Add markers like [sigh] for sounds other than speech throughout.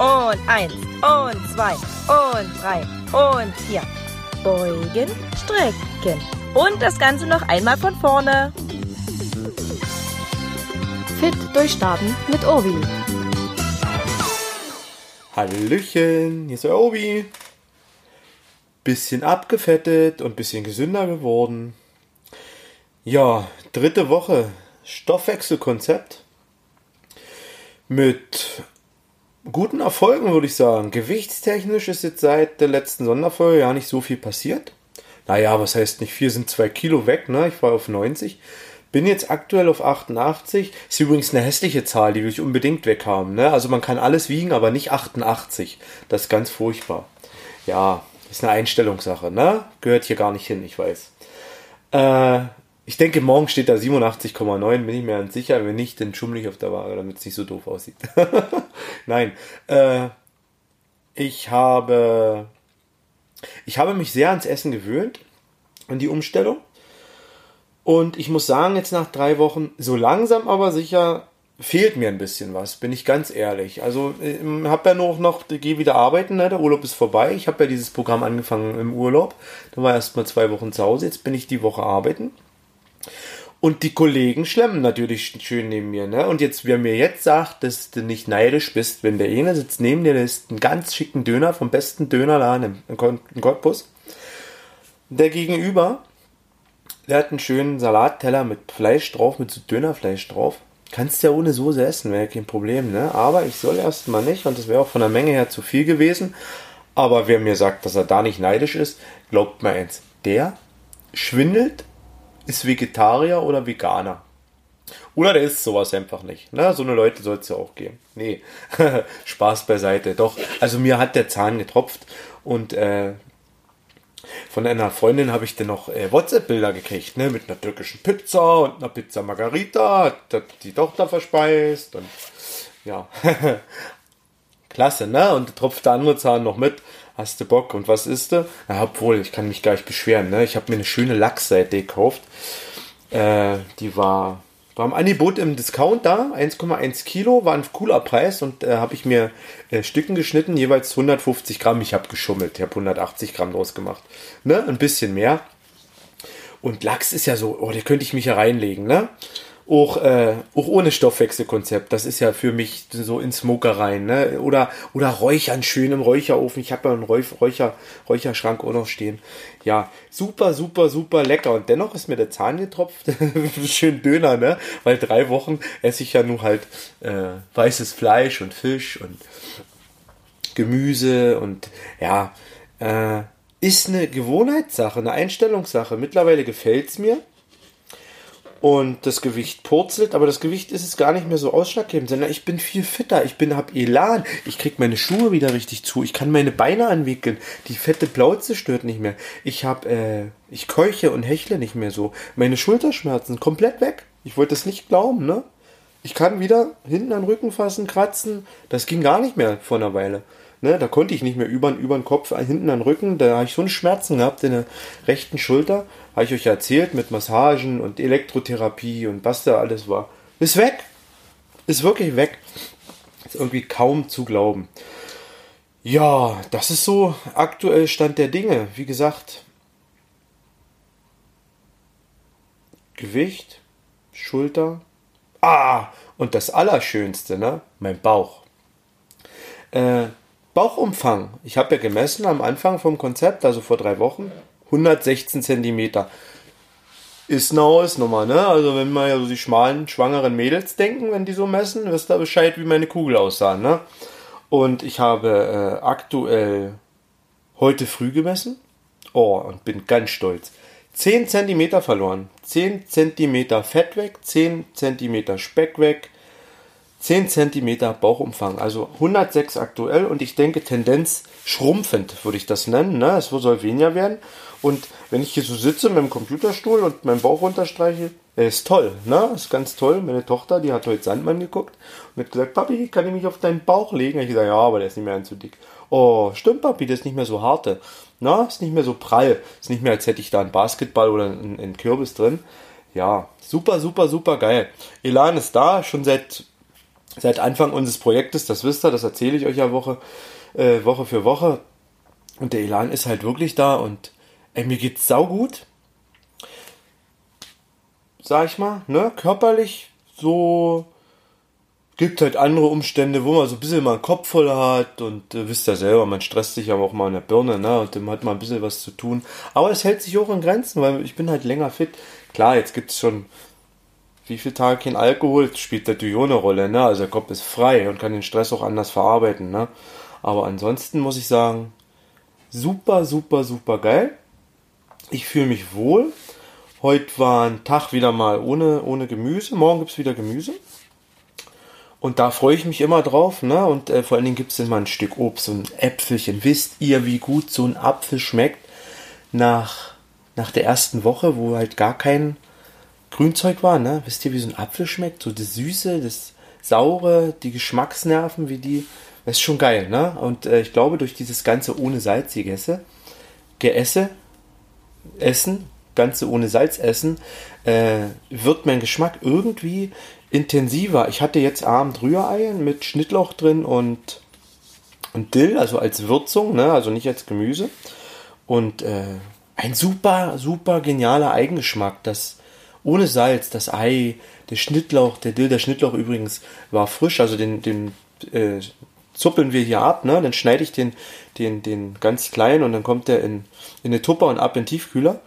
Und eins. Und zwei. Und drei. Und vier. Beugen, strecken. Und das Ganze noch einmal von vorne. Fit durchstarten mit Obi. Hallöchen, hier ist der Obi. Bisschen abgefettet und bisschen gesünder geworden. Ja, dritte Woche Stoffwechselkonzept mit guten Erfolgen, würde ich sagen. Gewichtstechnisch ist jetzt seit der letzten Sonderfolge ja nicht so viel passiert. Naja, was heißt nicht viel, sind zwei Kilo weg, ne? Ich war auf 90. Bin jetzt aktuell auf 88. Ist übrigens eine hässliche Zahl, die will ich unbedingt weghaben. Ne? Also man kann alles wiegen, aber nicht 88. Das ist ganz furchtbar. Ja, ist eine Einstellungssache, ne? Gehört hier gar nicht hin, ich weiß. Äh, ich denke, morgen steht da 87,9, bin ich mir ganz sicher. Wenn nicht, dann schummel ich auf der Waage, damit es nicht so doof aussieht. [laughs] Nein. Äh, ich habe. Ich habe mich sehr ans Essen gewöhnt, an die Umstellung. Und ich muss sagen, jetzt nach drei Wochen, so langsam aber sicher, fehlt mir ein bisschen was, bin ich ganz ehrlich. Also ich ähm, habe ja noch, noch gehe wieder arbeiten, ne? der Urlaub ist vorbei. Ich habe ja dieses Programm angefangen im Urlaub. Da war erst mal zwei Wochen zu Hause, jetzt bin ich die Woche arbeiten. Und die Kollegen schlemmen natürlich schön neben mir. Ne? Und jetzt, wer mir jetzt sagt, dass du nicht neidisch bist, wenn der eine sitzt neben dir, der ist einen ganz schicken Döner vom besten Dönerladen im, im Cottbus. Der Gegenüber, der hat einen schönen Salatteller mit Fleisch drauf, mit so Dönerfleisch drauf. Kannst ja ohne Soße essen, wäre kein Problem, ne? Aber ich soll erstmal nicht und das wäre auch von der Menge her zu viel gewesen. Aber wer mir sagt, dass er da nicht neidisch ist, glaubt mir eins. Der schwindelt ist Vegetarier oder Veganer. Oder der ist sowas einfach nicht. Ne? So eine Leute soll es ja auch geben. Nee, [laughs] Spaß beiseite. Doch, also mir hat der Zahn getropft und äh, von einer Freundin habe ich dann noch äh, WhatsApp-Bilder gekriegt, ne? Mit einer türkischen Pizza und einer Pizza Margarita, hat die Tochter verspeist und ja. [laughs] Klasse, ne? Und tropft der andere Zahn noch mit. Hast du Bock? Und was ist du? Na, obwohl, ich kann mich gar nicht beschweren. Ne? Ich habe mir eine schöne Lachsseite gekauft. Äh, die war, war im Angebot im Discount da. 1,1 Kilo, war ein cooler Preis. Und äh, habe ich mir äh, Stücken geschnitten, jeweils 150 Gramm. Ich habe geschummelt. Ich habe 180 Gramm draus gemacht. Ne? Ein bisschen mehr. Und Lachs ist ja so, oh, da könnte ich mich ja reinlegen, ne? Auch, äh, auch ohne Stoffwechselkonzept. Das ist ja für mich so in Smoker rein, ne? Oder, oder Räuchern schön im Räucherofen. Ich habe ja einen Räucher, Räucherschrank auch noch stehen. Ja, super, super, super lecker. Und dennoch ist mir der Zahn getropft. [laughs] schön Döner, ne? Weil drei Wochen esse ich ja nur halt äh, weißes Fleisch und Fisch und Gemüse und ja, äh, ist eine Gewohnheitssache, eine Einstellungssache. Mittlerweile gefällt's mir und das Gewicht purzelt, aber das Gewicht ist es gar nicht mehr so ausschlaggebend, sondern ich bin viel fitter, ich bin, hab Elan, ich krieg meine Schuhe wieder richtig zu, ich kann meine Beine anwickeln, die fette Plauze stört nicht mehr, ich hab, äh, ich keuche und hechle nicht mehr so, meine Schulterschmerzen komplett weg, ich wollte es nicht glauben, ne? Ich kann wieder hinten an den Rücken fassen, kratzen, das ging gar nicht mehr vor einer Weile. Ne, da konnte ich nicht mehr über, den Kopf, hinten an den Rücken, da habe ich so einen Schmerzen gehabt in der rechten Schulter. Habe ich euch erzählt mit Massagen und Elektrotherapie und was da alles war. Ist weg. Ist wirklich weg. Ist irgendwie kaum zu glauben. Ja, das ist so aktuell Stand der Dinge. Wie gesagt, Gewicht, Schulter. Ah, und das Allerschönste, ne? Mein Bauch. Äh, Bauchumfang. Ich habe ja gemessen am Anfang vom Konzept, also vor drei Wochen, 116 cm. Ist eine Hausnummer, ne? Also wenn man ja so die schmalen, schwangeren Mädels denken, wenn die so messen, wisst ihr Bescheid, wie meine Kugel aussah, ne? Und ich habe äh, aktuell heute früh gemessen. Oh, und bin ganz stolz. 10 cm verloren. 10 cm Fett weg, 10 cm Speck weg, 10 cm Bauchumfang, also 106 aktuell und ich denke Tendenz schrumpfend, würde ich das nennen. Ne? Es soll weniger werden. Und wenn ich hier so sitze mit dem Computerstuhl und meinen Bauch runterstreiche, äh, ist toll, ne? Ist ganz toll. Meine Tochter, die hat heute Sandmann geguckt und hat gesagt, Papi, kann ich mich auf deinen Bauch legen? Ich gesagt, ja, aber der ist nicht mehr zu dick. Oh, stimmt, Papi, der ist nicht mehr so harte. Na, ist nicht mehr so prall. Ist nicht mehr, als hätte ich da einen Basketball oder einen, einen Kürbis drin. Ja, super, super, super geil. Elan ist da, schon seit seit Anfang unseres Projektes, das wisst ihr, das erzähle ich euch ja Woche, äh, Woche für Woche. Und der Elan ist halt wirklich da und ey, mir geht's saugut. Sag ich mal, ne? Körperlich so gibt halt andere Umstände, wo man so ein bisschen mal einen Kopf voll hat und äh, wisst ja selber, man stresst sich aber auch mal in der Birne, ne? Und dann hat man ein bisschen was zu tun. Aber es hält sich auch in Grenzen, weil ich bin halt länger fit. Klar, jetzt gibt's schon wie viele Tage kein Alkohol, spielt natürlich auch eine Rolle, ne? Also der Kopf ist frei und kann den Stress auch anders verarbeiten, ne? Aber ansonsten muss ich sagen, super, super, super geil. Ich fühle mich wohl. Heute war ein Tag wieder mal ohne, ohne Gemüse. Morgen gibt's wieder Gemüse. Und da freue ich mich immer drauf, ne? Und äh, vor allen Dingen gibt es mal ein Stück Obst, so ein Äpfelchen. Wisst ihr, wie gut so ein Apfel schmeckt nach, nach der ersten Woche, wo halt gar kein Grünzeug war, ne? Wisst ihr, wie so ein Apfel schmeckt? So das Süße, das Saure, die Geschmacksnerven, wie die. Das ist schon geil, ne? Und äh, ich glaube, durch dieses Ganze ohne Salz gegessen, geesse, essen, Ganze ohne Salz essen, äh, wird mein Geschmack irgendwie intensiver. Ich hatte jetzt Abend Rührei mit Schnittlauch drin und, und Dill, also als Würzung, ne? also nicht als Gemüse. Und äh, ein super, super genialer Eigengeschmack. Das ohne Salz, das Ei, der Schnittlauch, der Dill, der Schnittlauch übrigens war frisch, also den, den äh, zuppeln wir hier ab, ne? Dann schneide ich den, den, den ganz klein und dann kommt der in, in eine Tupper und ab in den Tiefkühler.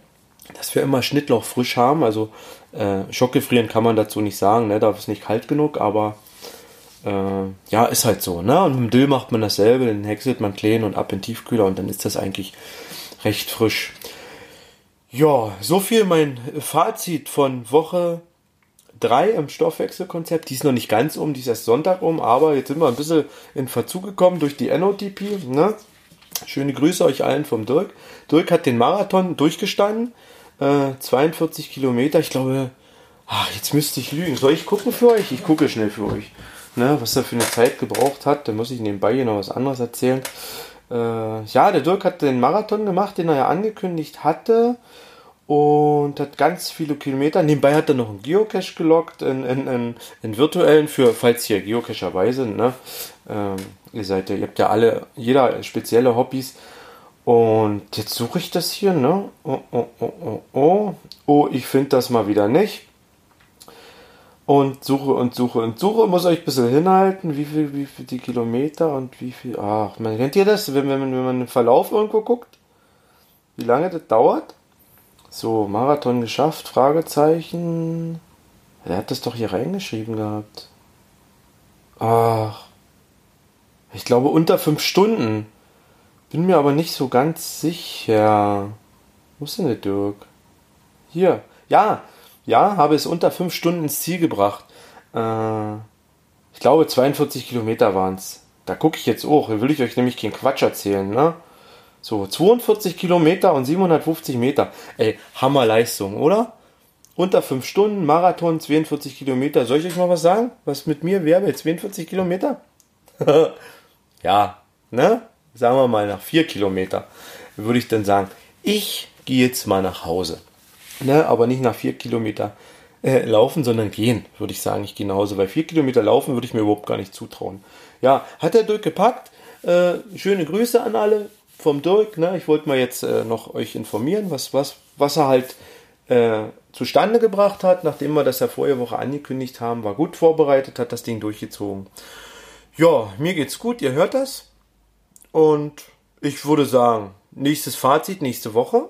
Dass wir immer Schnittlauch frisch haben, also äh, Schockgefrieren kann man dazu nicht sagen, ne? da ist nicht kalt genug, aber äh, ja, ist halt so. Ne? Und mit dem Dill macht man dasselbe, den häckselt man klein und ab in den Tiefkühler und dann ist das eigentlich recht frisch. Ja, so viel mein Fazit von Woche 3 im Stoffwechselkonzept. Die ist noch nicht ganz um, die ist erst Sonntag um, aber jetzt sind wir ein bisschen in Verzug gekommen durch die NOTP. Ne? Schöne Grüße euch allen vom Dirk. Dirk hat den Marathon durchgestanden. Äh, 42 Kilometer, ich glaube, ach, jetzt müsste ich lügen. Soll ich gucken für euch? Ich gucke schnell für euch. Ne, was er für eine Zeit gebraucht hat, da muss ich nebenbei hier noch was anderes erzählen. Äh, ja, der Dirk hat den Marathon gemacht, den er ja angekündigt hatte und hat ganz viele Kilometer. Nebenbei hat er noch einen Geocache gelockt, in, in, in, in virtuellen, für, falls hier Geocacherweise, ne? Ähm, ihr seid ja, ihr habt ja alle, jeder spezielle Hobbys. Und jetzt suche ich das hier, ne? Oh, oh, oh, oh, oh. Oh, ich finde das mal wieder nicht. Und suche und suche und suche, muss euch ein bisschen hinhalten, wie viel, wie viel die Kilometer und wie viel. Ach, man kennt ihr das, wenn, wenn, wenn man den Verlauf irgendwo guckt? Wie lange das dauert? So, Marathon geschafft, Fragezeichen. Er hat das doch hier reingeschrieben gehabt. Ach. Ich glaube unter fünf Stunden. Bin mir aber nicht so ganz sicher. Wo ist denn der Dirk? Hier. Ja, ja, habe es unter fünf Stunden ins Ziel gebracht. Äh, ich glaube 42 Kilometer waren es. Da gucke ich jetzt auch. Da will ich euch nämlich keinen Quatsch erzählen, ne? So, 42 Kilometer und 750 Meter. Ey, Hammerleistung, oder? Unter 5 Stunden, Marathon, 42 Kilometer. Soll ich euch mal was sagen? Was mit mir wäre bei 42 Kilometer? [laughs] ja, ne? sagen wir mal nach vier Kilometer, würde ich dann sagen, ich gehe jetzt mal nach Hause. Ne, aber nicht nach vier Kilometer äh, laufen, sondern gehen, würde ich sagen. Ich gehe nach Hause. Weil vier Kilometer laufen würde ich mir überhaupt gar nicht zutrauen. Ja, hat der Dirk gepackt. Äh, schöne Grüße an alle vom Dirk. Ne? Ich wollte mal jetzt äh, noch euch informieren, was, was, was er halt äh, zustande gebracht hat, nachdem wir das ja vorige Woche angekündigt haben. War gut vorbereitet, hat das Ding durchgezogen. Ja, mir geht's gut, ihr hört das. Und ich würde sagen, nächstes Fazit nächste Woche.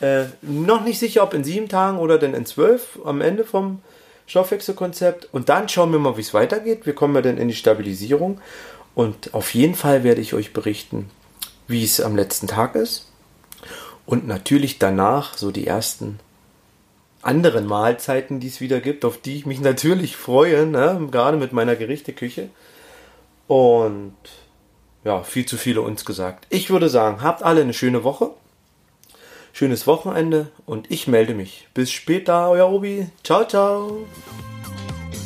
Äh, noch nicht sicher, ob in sieben Tagen oder denn in zwölf am Ende vom Stoffwechselkonzept. Und dann schauen wir mal, wie es weitergeht. Wir kommen ja dann in die Stabilisierung. Und auf jeden Fall werde ich euch berichten, wie es am letzten Tag ist. Und natürlich danach so die ersten anderen Mahlzeiten, die es wieder gibt, auf die ich mich [laughs] natürlich freue, ne? gerade mit meiner Gerichteküche. Und ja, viel zu viele uns gesagt. Ich würde sagen, habt alle eine schöne Woche, schönes Wochenende und ich melde mich. Bis später, euer Obi. Ciao, ciao.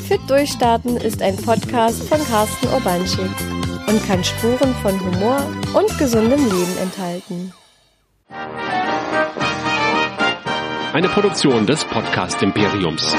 Fit Durchstarten ist ein Podcast von Carsten Urbanschik und kann Spuren von Humor und gesundem Leben enthalten. Eine Produktion des Podcast Imperiums.